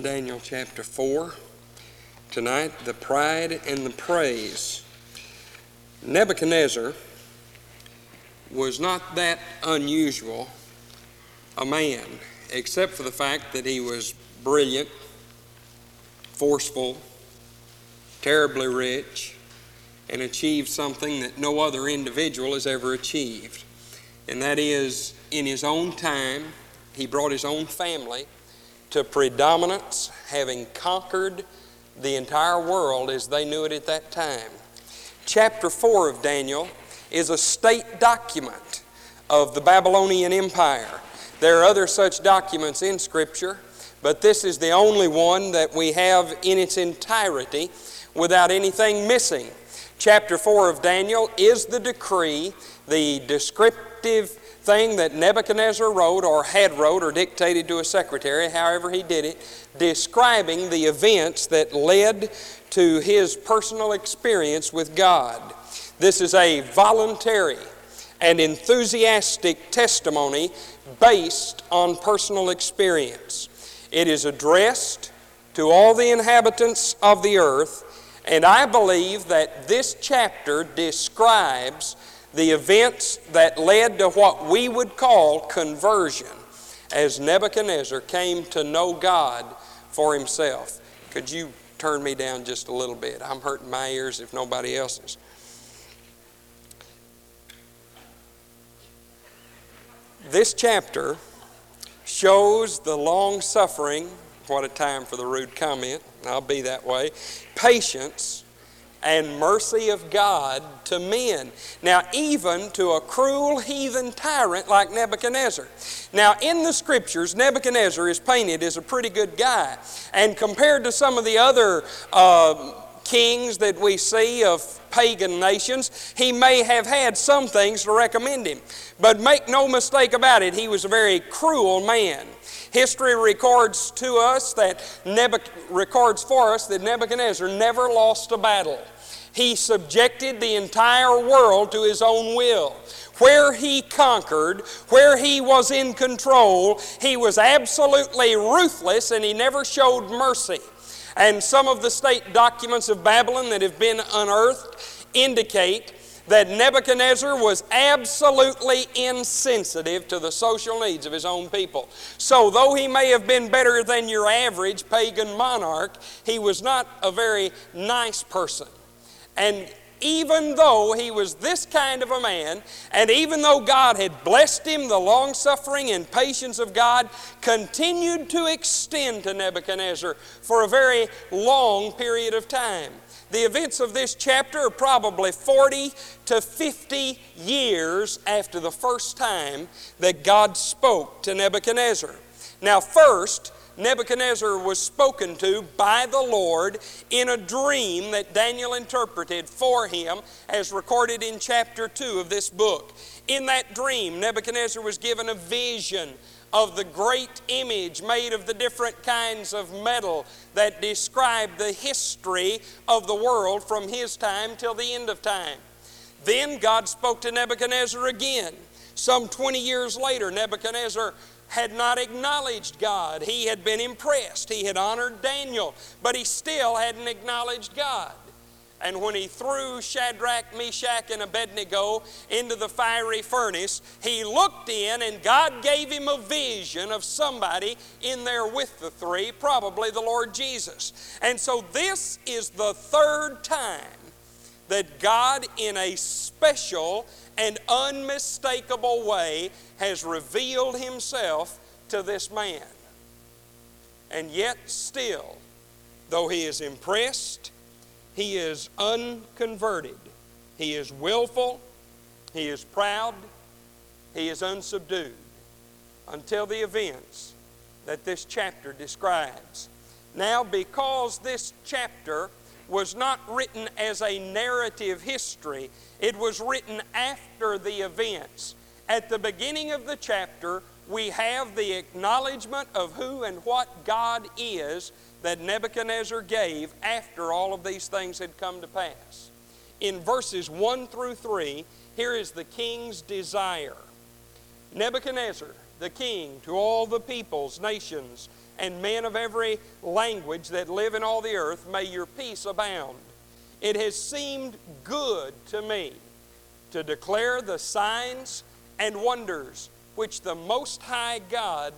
Daniel chapter 4. Tonight, the pride and the praise. Nebuchadnezzar was not that unusual a man, except for the fact that he was brilliant, forceful, terribly rich, and achieved something that no other individual has ever achieved. And that is, in his own time, he brought his own family to predominance, having conquered the entire world as they knew it at that time. Chapter 4 of Daniel is a state document of the Babylonian Empire. There are other such documents in Scripture, but this is the only one that we have in its entirety without anything missing. Chapter 4 of Daniel is the decree, the descriptive thing that Nebuchadnezzar wrote or had wrote or dictated to a secretary, however he did it, describing the events that led to his personal experience with God. This is a voluntary and enthusiastic testimony based on personal experience. It is addressed to all the inhabitants of the earth, and I believe that this chapter describes the events that led to what we would call conversion as Nebuchadnezzar came to know God for himself. Could you turn me down just a little bit? I'm hurting my ears if nobody else's. This chapter shows the long suffering, what a time for the rude comment, I'll be that way, patience and mercy of God to men. Now, even to a cruel heathen tyrant like Nebuchadnezzar. Now, in the scriptures, Nebuchadnezzar is painted as a pretty good guy. And compared to some of the other uh, kings that we see of pagan nations, he may have had some things to recommend him. But make no mistake about it, he was a very cruel man. History records to us that Nebuch- records for us that Nebuchadnezzar never lost a battle. He subjected the entire world to his own will. Where he conquered, where he was in control, he was absolutely ruthless and he never showed mercy. And some of the state documents of Babylon that have been unearthed indicate that Nebuchadnezzar was absolutely insensitive to the social needs of his own people. So, though he may have been better than your average pagan monarch, he was not a very nice person. And even though he was this kind of a man, and even though God had blessed him, the long suffering and patience of God continued to extend to Nebuchadnezzar for a very long period of time. The events of this chapter are probably 40 to 50 years after the first time that God spoke to Nebuchadnezzar. Now, first, Nebuchadnezzar was spoken to by the Lord in a dream that Daniel interpreted for him, as recorded in chapter 2 of this book. In that dream, Nebuchadnezzar was given a vision of the great image made of the different kinds of metal that described the history of the world from his time till the end of time. Then God spoke to Nebuchadnezzar again. Some 20 years later, Nebuchadnezzar had not acknowledged God. He had been impressed. He had honored Daniel, but he still hadn't acknowledged God. And when he threw Shadrach, Meshach, and Abednego into the fiery furnace, he looked in and God gave him a vision of somebody in there with the three, probably the Lord Jesus. And so this is the third time that God, in a special and unmistakable way, has revealed himself to this man. And yet, still, though he is impressed, he is unconverted. He is willful, he is proud, he is unsubdued until the events that this chapter describes. Now, because this chapter was not written as a narrative history, it was written after the events. At the beginning of the chapter, we have the acknowledgement of who and what God is that Nebuchadnezzar gave after all of these things had come to pass. In verses 1 through 3, here is the king's desire. Nebuchadnezzar, the king, to all the peoples, nations, and men of every language that live in all the earth, may your peace abound. It has seemed good to me to declare the signs and wonders which the Most High God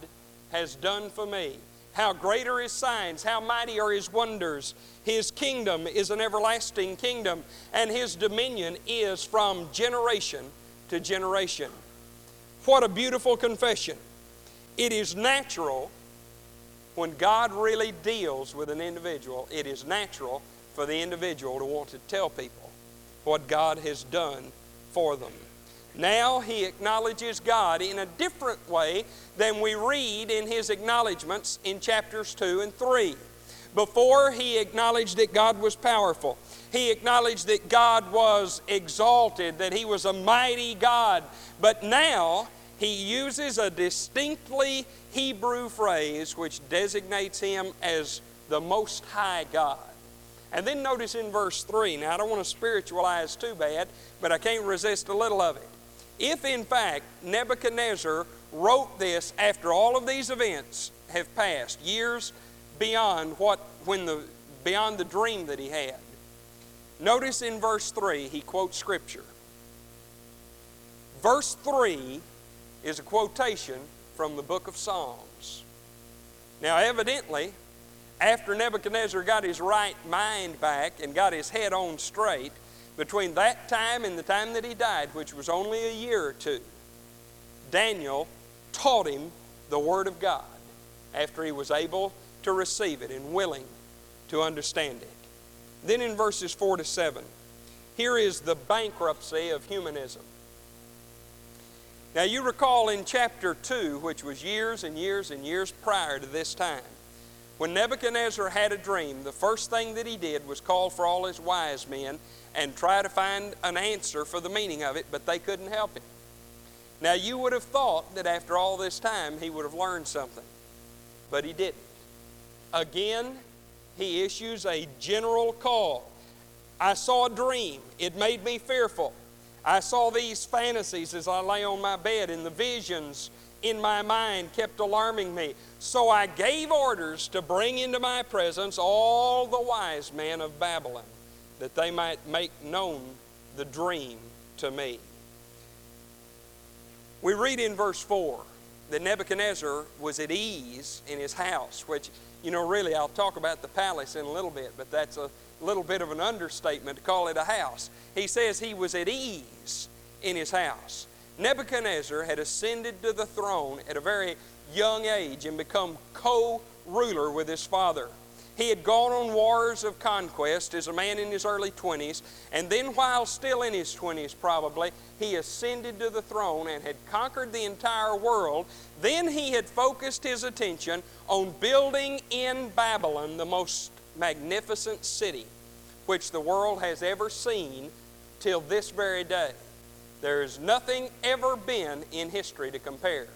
has done for me. How great are His signs, how mighty are His wonders. His kingdom is an everlasting kingdom, and His dominion is from generation to generation. What a beautiful confession. It is natural when God really deals with an individual, it is natural for the individual to want to tell people what God has done for them. Now he acknowledges God in a different way than we read in his acknowledgments in chapters 2 and 3. Before, he acknowledged that God was powerful. He acknowledged that God was exalted, that he was a mighty God. But now, he uses a distinctly Hebrew phrase which designates him as the Most High God. And then notice in verse 3, now I don't want to spiritualize too bad, but I can't resist a little of it. If in fact Nebuchadnezzar wrote this after all of these events have passed, years beyond what when the beyond the dream that he had. Notice in verse 3 he quotes scripture. Verse 3 is a quotation from the book of Psalms. Now, evidently, after Nebuchadnezzar got his right mind back and got his head on straight, between that time and the time that he died, which was only a year or two, Daniel taught him the Word of God after he was able to receive it and willing to understand it. Then in verses 4 to 7, here is the bankruptcy of humanism. Now, you recall in chapter 2, which was years and years and years prior to this time, when Nebuchadnezzar had a dream, the first thing that he did was call for all his wise men and try to find an answer for the meaning of it, but they couldn't help him. Now, you would have thought that after all this time he would have learned something, but he didn't. Again, he issues a general call. I saw a dream, it made me fearful. I saw these fantasies as I lay on my bed, and the visions in my mind kept alarming me. So I gave orders to bring into my presence all the wise men of Babylon, that they might make known the dream to me. We read in verse 4 that Nebuchadnezzar was at ease in his house, which, you know, really, I'll talk about the palace in a little bit, but that's a little bit of an understatement to call it a house. He says he was at ease in his house. Nebuchadnezzar had ascended to the throne at a very young age and become co ruler with his father. He had gone on wars of conquest as a man in his early 20s, and then, while still in his 20s probably, he ascended to the throne and had conquered the entire world. Then he had focused his attention on building in Babylon the most magnificent city which the world has ever seen till this very day. There is nothing ever been in history to compare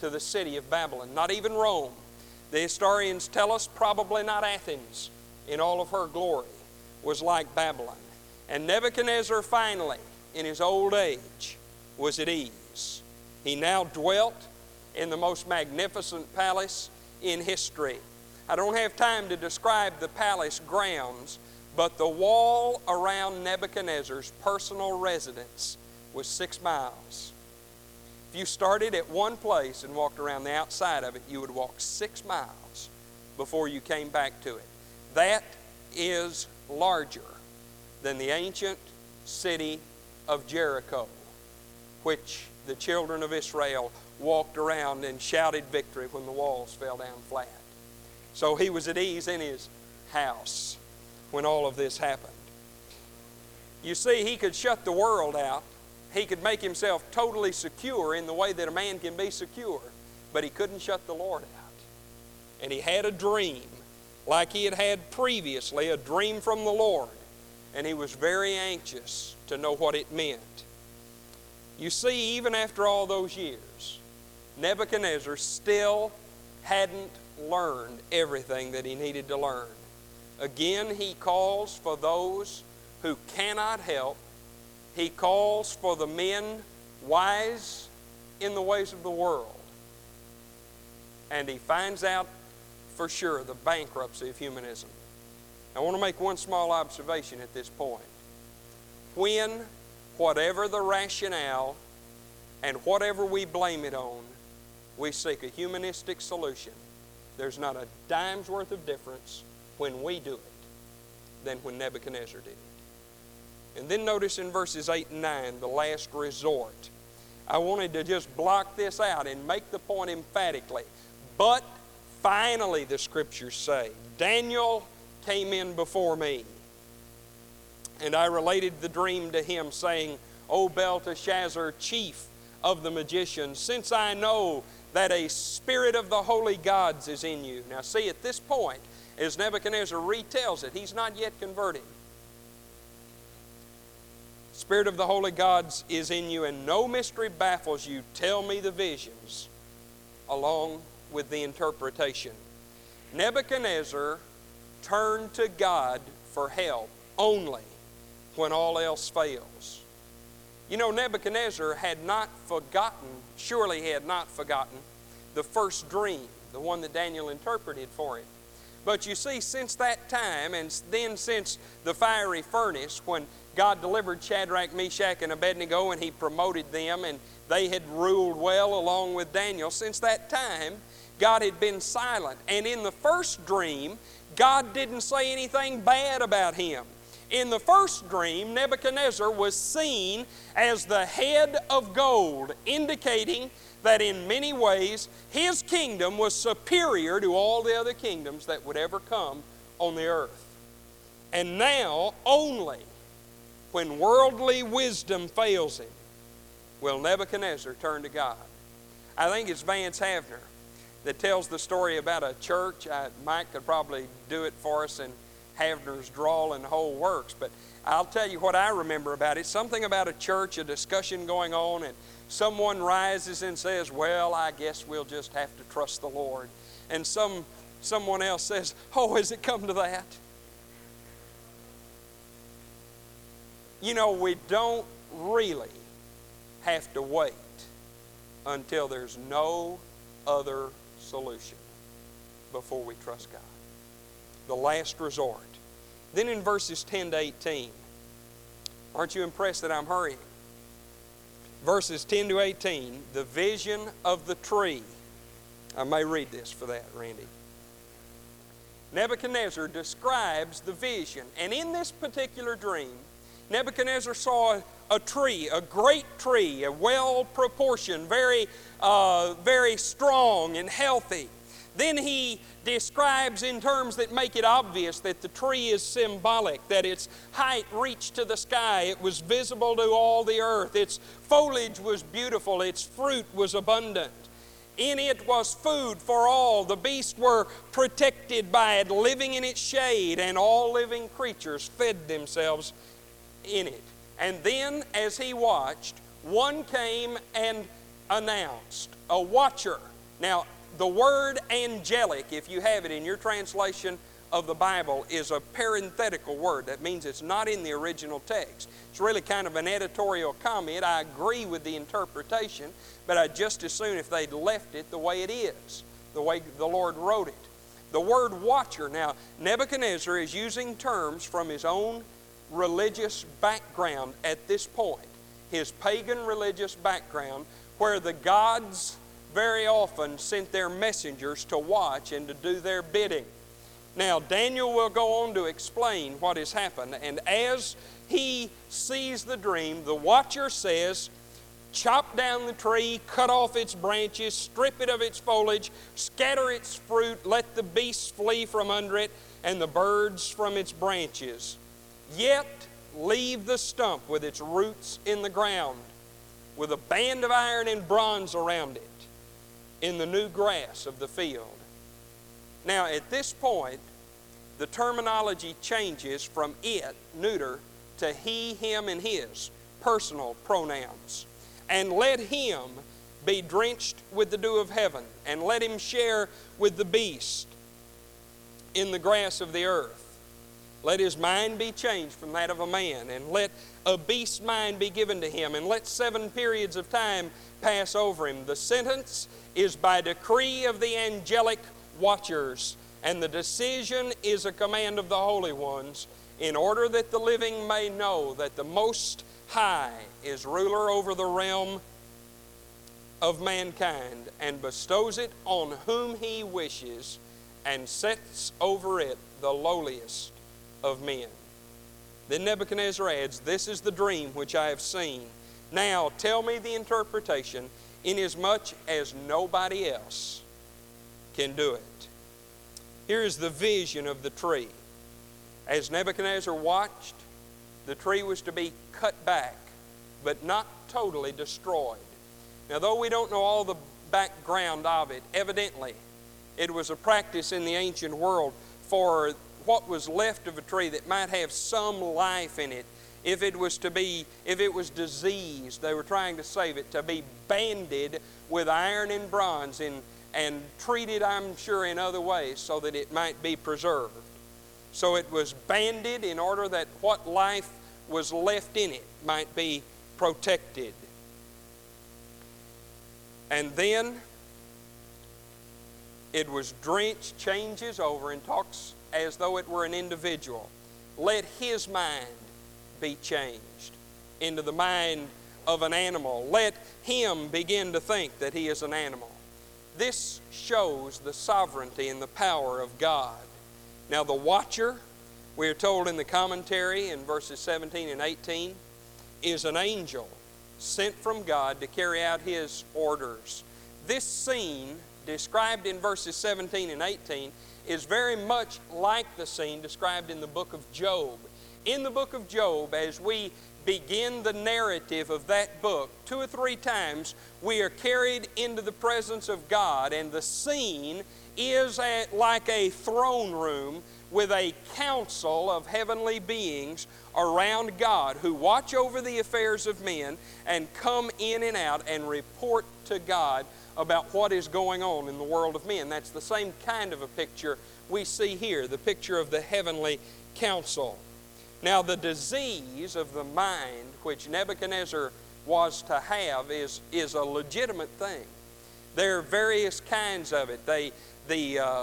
to the city of Babylon, not even Rome. The historians tell us probably not Athens in all of her glory was like Babylon. And Nebuchadnezzar finally, in his old age, was at ease. He now dwelt in the most magnificent palace in history. I don't have time to describe the palace grounds, but the wall around Nebuchadnezzar's personal residence was six miles. If you started at one place and walked around the outside of it, you would walk six miles before you came back to it. That is larger than the ancient city of Jericho, which the children of Israel walked around and shouted victory when the walls fell down flat. So he was at ease in his house when all of this happened. You see, he could shut the world out. He could make himself totally secure in the way that a man can be secure, but he couldn't shut the Lord out. And he had a dream, like he had had previously, a dream from the Lord, and he was very anxious to know what it meant. You see, even after all those years, Nebuchadnezzar still hadn't learned everything that he needed to learn. Again, he calls for those who cannot help. He calls for the men wise in the ways of the world. And he finds out for sure the bankruptcy of humanism. I want to make one small observation at this point. When, whatever the rationale and whatever we blame it on, we seek a humanistic solution, there's not a dime's worth of difference when we do it than when Nebuchadnezzar did it. And then notice in verses 8 and 9, the last resort. I wanted to just block this out and make the point emphatically. But finally, the scriptures say, Daniel came in before me. And I related the dream to him, saying, O Belteshazzar, chief of the magicians, since I know that a spirit of the holy gods is in you. Now, see, at this point, as Nebuchadnezzar retells it, he's not yet converted. Spirit of the holy gods is in you, and no mystery baffles you. Tell me the visions along with the interpretation. Nebuchadnezzar turned to God for help only when all else fails. You know, Nebuchadnezzar had not forgotten, surely he had not forgotten, the first dream, the one that Daniel interpreted for him. But you see, since that time, and then since the fiery furnace, when God delivered Shadrach, Meshach, and Abednego, and He promoted them, and they had ruled well along with Daniel, since that time, God had been silent. And in the first dream, God didn't say anything bad about him. In the first dream, Nebuchadnezzar was seen as the head of gold, indicating that in many ways his kingdom was superior to all the other kingdoms that would ever come on the earth. And now, only when worldly wisdom fails him, will Nebuchadnezzar turn to God. I think it's Vance Havner that tells the story about a church. I, Mike could probably do it for us in Havner's drawl and whole works, but I'll tell you what I remember about it. Something about a church, a discussion going on, and someone rises and says, Well, I guess we'll just have to trust the Lord. And some someone else says, Oh, has it come to that? You know, we don't really have to wait until there's no other solution before we trust God. The last resort. Then in verses 10 to 18, aren't you impressed that I'm hurrying? Verses 10 to 18, the vision of the tree. I may read this for that, Randy. Nebuchadnezzar describes the vision, and in this particular dream, Nebuchadnezzar saw a tree, a great tree, a well proportioned, very, uh, very strong and healthy. Then he describes in terms that make it obvious that the tree is symbolic, that its height reached to the sky, it was visible to all the earth, its foliage was beautiful, its fruit was abundant. In it was food for all. The beasts were protected by it, living in its shade, and all living creatures fed themselves in it. And then, as he watched, one came and announced, a watcher. Now, the word angelic, if you have it in your translation of the Bible, is a parenthetical word. That means it's not in the original text. It's really kind of an editorial comment. I agree with the interpretation, but I'd just as soon if they'd left it the way it is, the way the Lord wrote it. The word watcher, now, Nebuchadnezzar is using terms from his own religious background at this point, his pagan religious background, where the gods very often sent their messengers to watch and to do their bidding. Now, Daniel will go on to explain what has happened, and as he sees the dream, the watcher says, Chop down the tree, cut off its branches, strip it of its foliage, scatter its fruit, let the beasts flee from under it, and the birds from its branches. Yet leave the stump with its roots in the ground, with a band of iron and bronze around it, in the new grass of the field. Now, at this point, the terminology changes from it, neuter, to he, him, and his, personal pronouns. And let him be drenched with the dew of heaven, and let him share with the beast in the grass of the earth. Let his mind be changed from that of a man, and let a beast's mind be given to him, and let seven periods of time pass over him. The sentence is by decree of the angelic watchers, And the decision is a command of the holy ones in order that the living may know that the Most High is ruler over the realm of mankind and bestows it on whom he wishes and sets over it the lowliest of men. Then Nebuchadnezzar adds, This is the dream which I have seen. Now tell me the interpretation, inasmuch as nobody else can do it. Here is the vision of the tree. As Nebuchadnezzar watched, the tree was to be cut back, but not totally destroyed. Now, though we don't know all the background of it, evidently it was a practice in the ancient world for what was left of a tree that might have some life in it. If it was to be, if it was diseased, they were trying to save it, to be banded with iron and bronze and, and treated, I'm sure, in other ways so that it might be preserved. So it was banded in order that what life was left in it might be protected. And then it was drenched, changes over, and talks as though it were an individual. Let his mind be changed into the mind of an animal. Let him begin to think that he is an animal. This shows the sovereignty and the power of God. Now, the watcher, we are told in the commentary in verses 17 and 18, is an angel sent from God to carry out His orders. This scene, described in verses 17 and 18, is very much like the scene described in the book of Job. In the book of Job, as we begin the narrative of that book, two or three times we are carried into the presence of God, and the scene is at, like a throne room with a council of heavenly beings around God who watch over the affairs of men and come in and out and report to God about what is going on in the world of men. That's the same kind of a picture we see here, the picture of the heavenly council. Now, the disease of the mind which Nebuchadnezzar was to have is, is a legitimate thing. There are various kinds of it. They, the uh,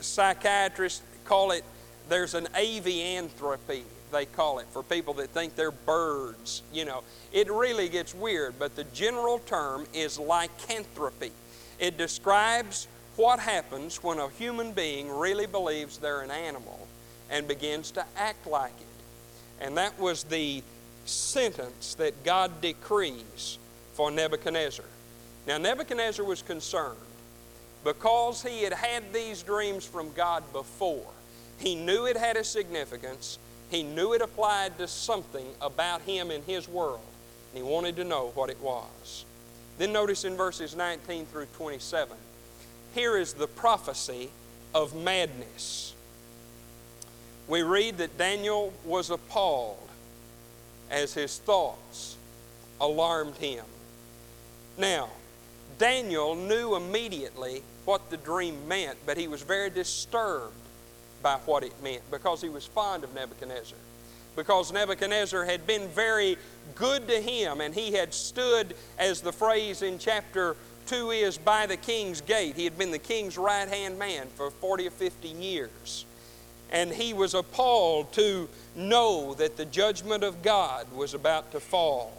psychiatrists call it, there's an avianthropy, they call it, for people that think they're birds. You know, it really gets weird, but the general term is lycanthropy. It describes what happens when a human being really believes they're an animal and begins to act like it. And that was the sentence that God decrees for Nebuchadnezzar. Now, Nebuchadnezzar was concerned because he had had these dreams from God before. He knew it had a significance. He knew it applied to something about him and his world. And he wanted to know what it was. Then notice in verses 19 through 27, here is the prophecy of madness. We read that Daniel was appalled as his thoughts alarmed him. Now, Daniel knew immediately what the dream meant, but he was very disturbed by what it meant because he was fond of Nebuchadnezzar. Because Nebuchadnezzar had been very good to him, and he had stood, as the phrase in chapter 2 is, by the king's gate. He had been the king's right hand man for 40 or 50 years. And he was appalled to know that the judgment of God was about to fall.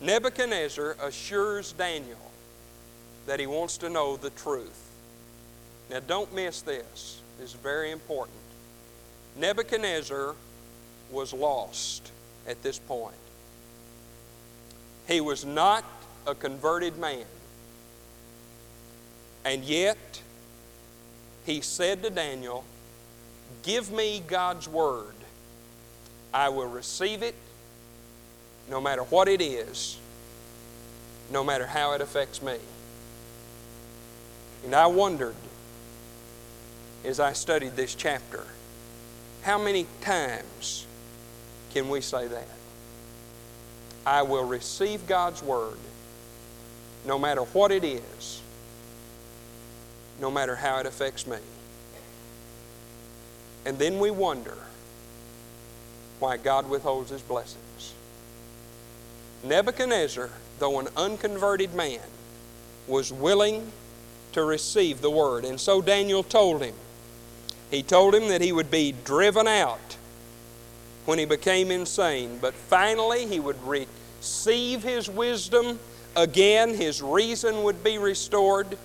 Nebuchadnezzar assures Daniel that he wants to know the truth. Now, don't miss this is very important. Nebuchadnezzar was lost at this point. He was not a converted man. And yet, he said to Daniel, Give me God's word. I will receive it no matter what it is, no matter how it affects me. And I wondered as I studied this chapter. How many times can we say that? I will receive God's Word no matter what it is, no matter how it affects me. And then we wonder why God withholds His blessings. Nebuchadnezzar, though an unconverted man, was willing to receive the Word. And so Daniel told him, He told him that he would be driven out when he became insane, but finally he would receive his wisdom again, his reason would be restored,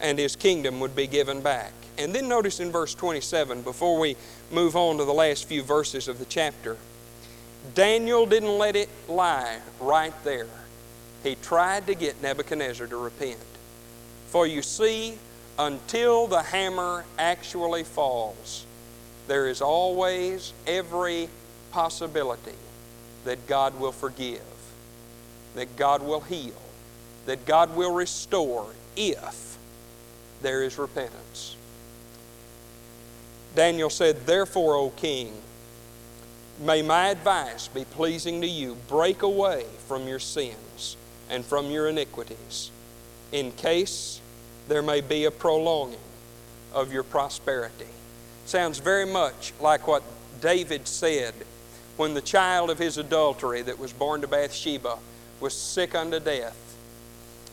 and his kingdom would be given back. And then notice in verse 27, before we move on to the last few verses of the chapter, Daniel didn't let it lie right there. He tried to get Nebuchadnezzar to repent. For you see, until the hammer actually falls, there is always every possibility that God will forgive, that God will heal, that God will restore if there is repentance. Daniel said, Therefore, O king, may my advice be pleasing to you. Break away from your sins and from your iniquities, in case there may be a prolonging of your prosperity. Sounds very much like what David said when the child of his adultery that was born to Bathsheba was sick unto death.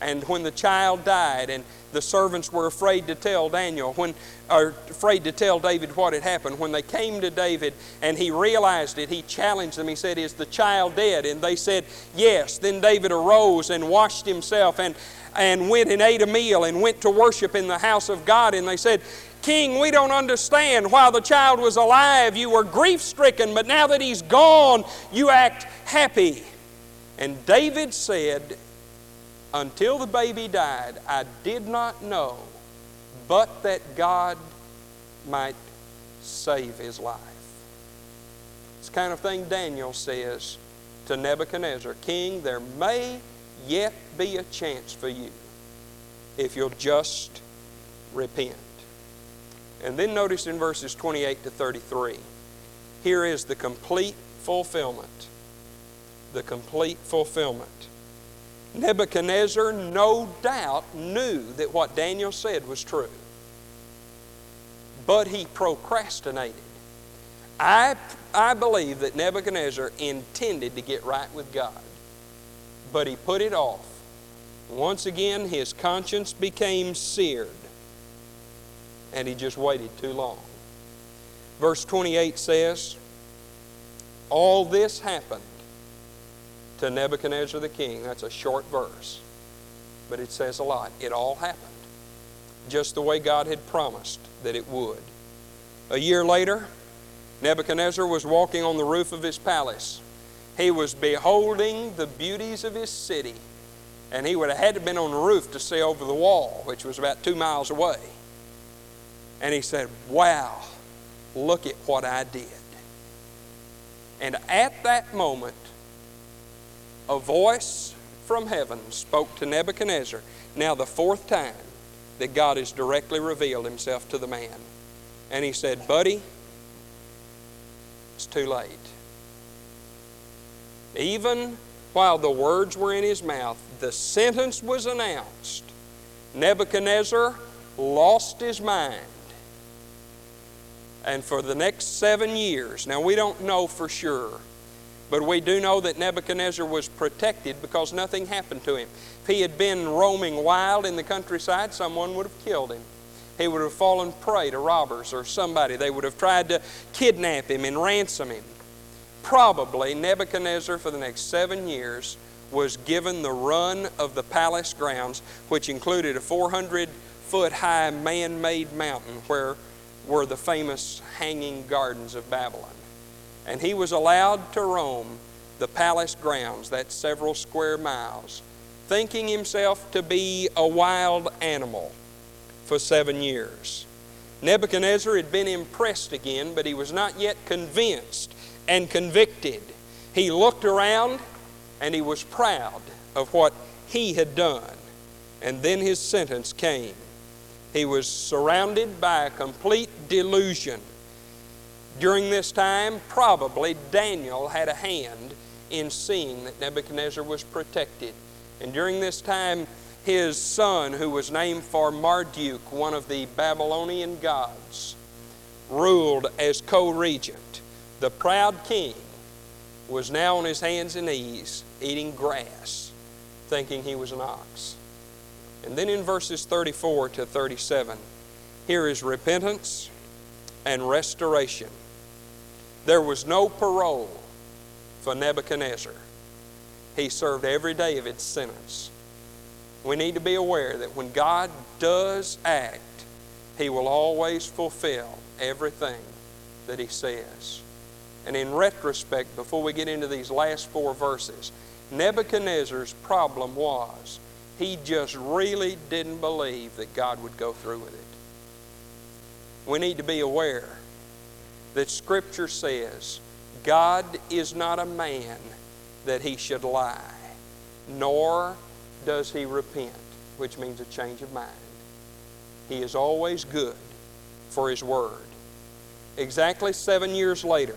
And when the child died, and the servants were afraid to tell Daniel, when, or afraid to tell David what had happened, when they came to David and he realized it, he challenged them. He said, Is the child dead? And they said, Yes. Then David arose and washed himself and, and went and ate a meal and went to worship in the house of God. And they said, King, we don't understand. While the child was alive, you were grief stricken, but now that he's gone, you act happy. And David said, Until the baby died, I did not know but that God might save his life. It's the kind of thing Daniel says to Nebuchadnezzar King, there may yet be a chance for you if you'll just repent. And then notice in verses 28 to 33, here is the complete fulfillment. The complete fulfillment. Nebuchadnezzar, no doubt, knew that what Daniel said was true. But he procrastinated. I, I believe that Nebuchadnezzar intended to get right with God, but he put it off. Once again, his conscience became seared and he just waited too long. Verse 28 says, All this happened to Nebuchadnezzar the king. That's a short verse, but it says a lot. It all happened just the way God had promised that it would. A year later, Nebuchadnezzar was walking on the roof of his palace. He was beholding the beauties of his city, and he would have had to been on the roof to see over the wall, which was about two miles away. And he said, Wow, look at what I did. And at that moment, a voice from heaven spoke to Nebuchadnezzar, now the fourth time that God has directly revealed himself to the man. And he said, Buddy, it's too late. Even while the words were in his mouth, the sentence was announced. Nebuchadnezzar lost his mind and for the next seven years, now we don't know for sure, but we do know that Nebuchadnezzar was protected because nothing happened to him. If he had been roaming wild in the countryside, someone would have killed him. He would have fallen prey to robbers or somebody. They would have tried to kidnap him and ransom him. Probably Nebuchadnezzar, for the next seven years, was given the run of the palace grounds, which included a 400 foot high man made mountain where were the famous hanging gardens of Babylon. And he was allowed to roam the palace grounds, that's several square miles, thinking himself to be a wild animal for seven years. Nebuchadnezzar had been impressed again, but he was not yet convinced and convicted. He looked around and he was proud of what he had done. And then his sentence came. He was surrounded by a complete delusion. During this time, probably Daniel had a hand in seeing that Nebuchadnezzar was protected. And during this time, his son, who was named for Marduk, one of the Babylonian gods, ruled as co regent. The proud king was now on his hands and knees eating grass, thinking he was an ox. And then in verses 34 to 37, here is repentance and restoration. There was no parole for Nebuchadnezzar. He served every day of its sentence. We need to be aware that when God does act, He will always fulfill everything that He says. And in retrospect, before we get into these last four verses, Nebuchadnezzar's problem was he just really didn't believe that God would go through with it. We need to be aware that Scripture says God is not a man that he should lie, nor does he repent, which means a change of mind. He is always good for his word. Exactly seven years later,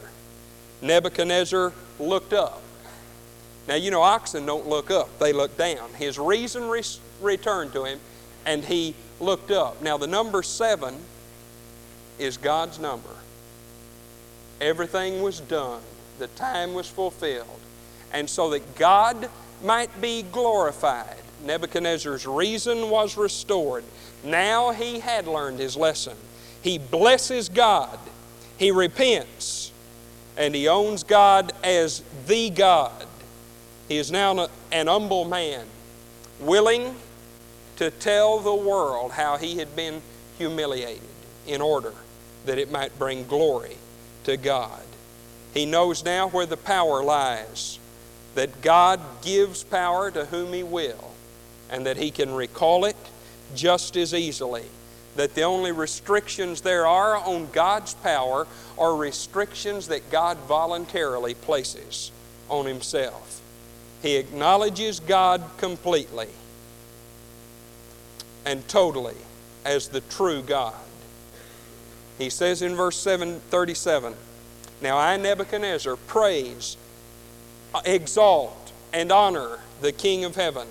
Nebuchadnezzar looked up. Now, you know, oxen don't look up, they look down. His reason re- returned to him, and he looked up. Now, the number seven is God's number. Everything was done, the time was fulfilled. And so that God might be glorified, Nebuchadnezzar's reason was restored. Now he had learned his lesson. He blesses God, he repents, and he owns God as the God. He is now an humble man, willing to tell the world how he had been humiliated in order that it might bring glory to God. He knows now where the power lies, that God gives power to whom He will, and that He can recall it just as easily. That the only restrictions there are on God's power are restrictions that God voluntarily places on Himself. He acknowledges God completely and totally as the true God. He says in verse 737, Now I, Nebuchadnezzar, praise, exalt, and honor the King of heaven,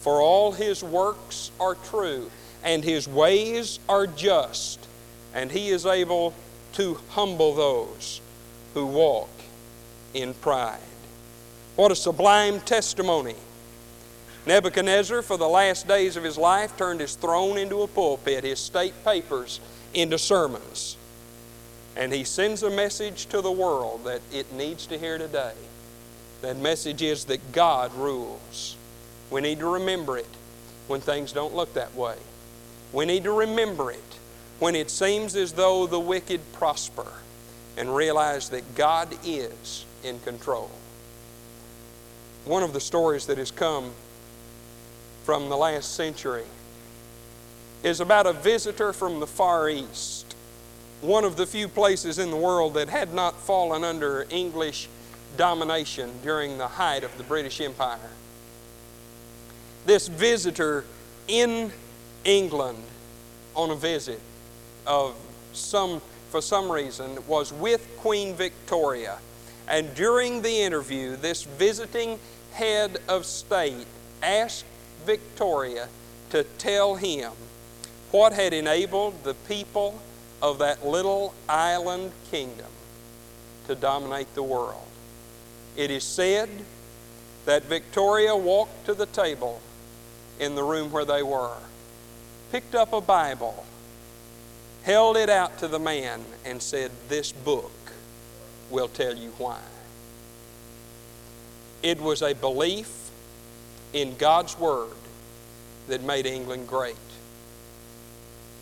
for all his works are true, and his ways are just, and he is able to humble those who walk in pride. What a sublime testimony! Nebuchadnezzar, for the last days of his life, turned his throne into a pulpit, his state papers into sermons. And he sends a message to the world that it needs to hear today. That message is that God rules. We need to remember it when things don't look that way. We need to remember it when it seems as though the wicked prosper and realize that God is in control. One of the stories that has come from the last century is about a visitor from the Far East, one of the few places in the world that had not fallen under English domination during the height of the British Empire. This visitor in England on a visit of some for some reason was with Queen Victoria. And during the interview, this visiting head of state asked Victoria to tell him what had enabled the people of that little island kingdom to dominate the world. It is said that Victoria walked to the table in the room where they were, picked up a Bible, held it out to the man, and said, This book will tell you why. It was a belief in God's Word that made England great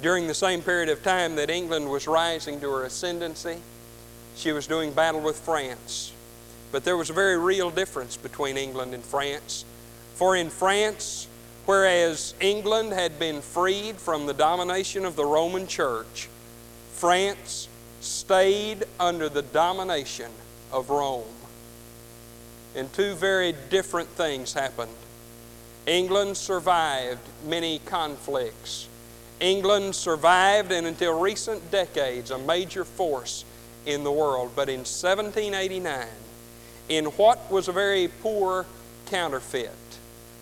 during the same period of time that England was rising to her ascendancy, she was doing battle with France. But there was a very real difference between England and France. For in France, whereas England had been freed from the domination of the Roman Church, France stayed under the domination of Rome. And two very different things happened. England survived many conflicts England survived and until recent decades a major force in the world. But in 1789, in what was a very poor counterfeit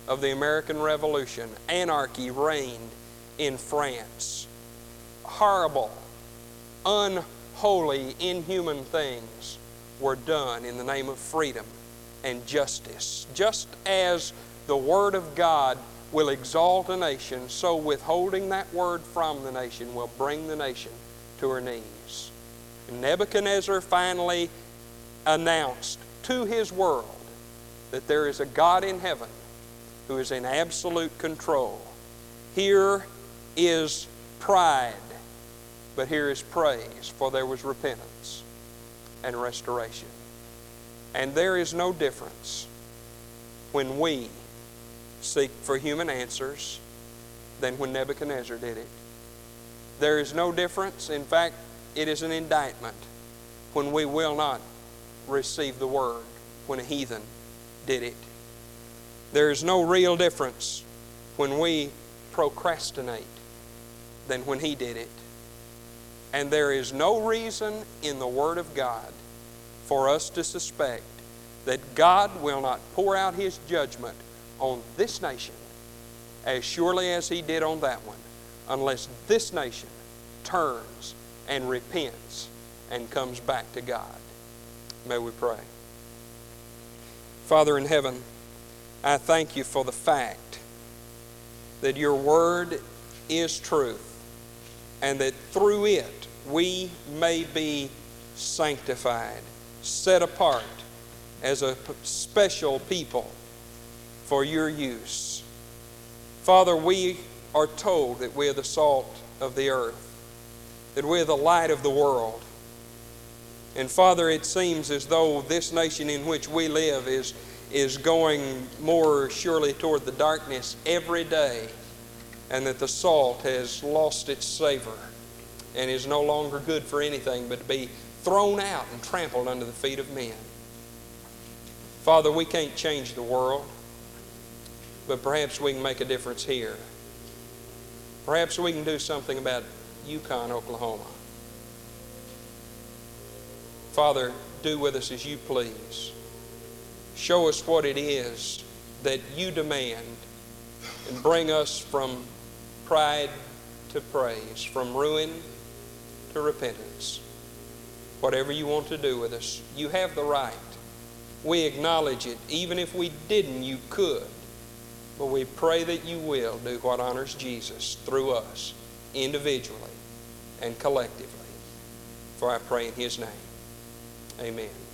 of the American Revolution, anarchy reigned in France. Horrible, unholy, inhuman things were done in the name of freedom and justice. Just as the Word of God will exalt a nation, so withholding that word from the nation will bring the nation to her knees. Nebuchadnezzar finally announced to his world that there is a God in heaven who is in absolute control. Here is pride, but here is praise, for there was repentance and restoration. And there is no difference when we seek for human answers than when Nebuchadnezzar did it. There is no difference. In fact, it is an indictment when we will not receive the word when a heathen did it. There is no real difference when we procrastinate than when he did it. And there is no reason in the Word of God for us to suspect that God will not pour out His judgment on this nation as surely as He did on that one, unless this nation turns and repents and comes back to God. May we pray. Father in heaven, I thank you for the fact that your word is truth and that through it we may be sanctified, set apart as a special people for your use. Father, we are told that we are the salt of the earth, that we are the light of the world. And Father, it seems as though this nation in which we live is, is going more surely toward the darkness every day, and that the salt has lost its savor and is no longer good for anything but to be thrown out and trampled under the feet of men. Father, we can't change the world, but perhaps we can make a difference here. Perhaps we can do something about Yukon, Oklahoma. Father, do with us as you please. Show us what it is that you demand and bring us from pride to praise, from ruin to repentance. Whatever you want to do with us, you have the right. We acknowledge it. Even if we didn't, you could. But we pray that you will do what honors Jesus through us, individually and collectively. For I pray in his name. Amen.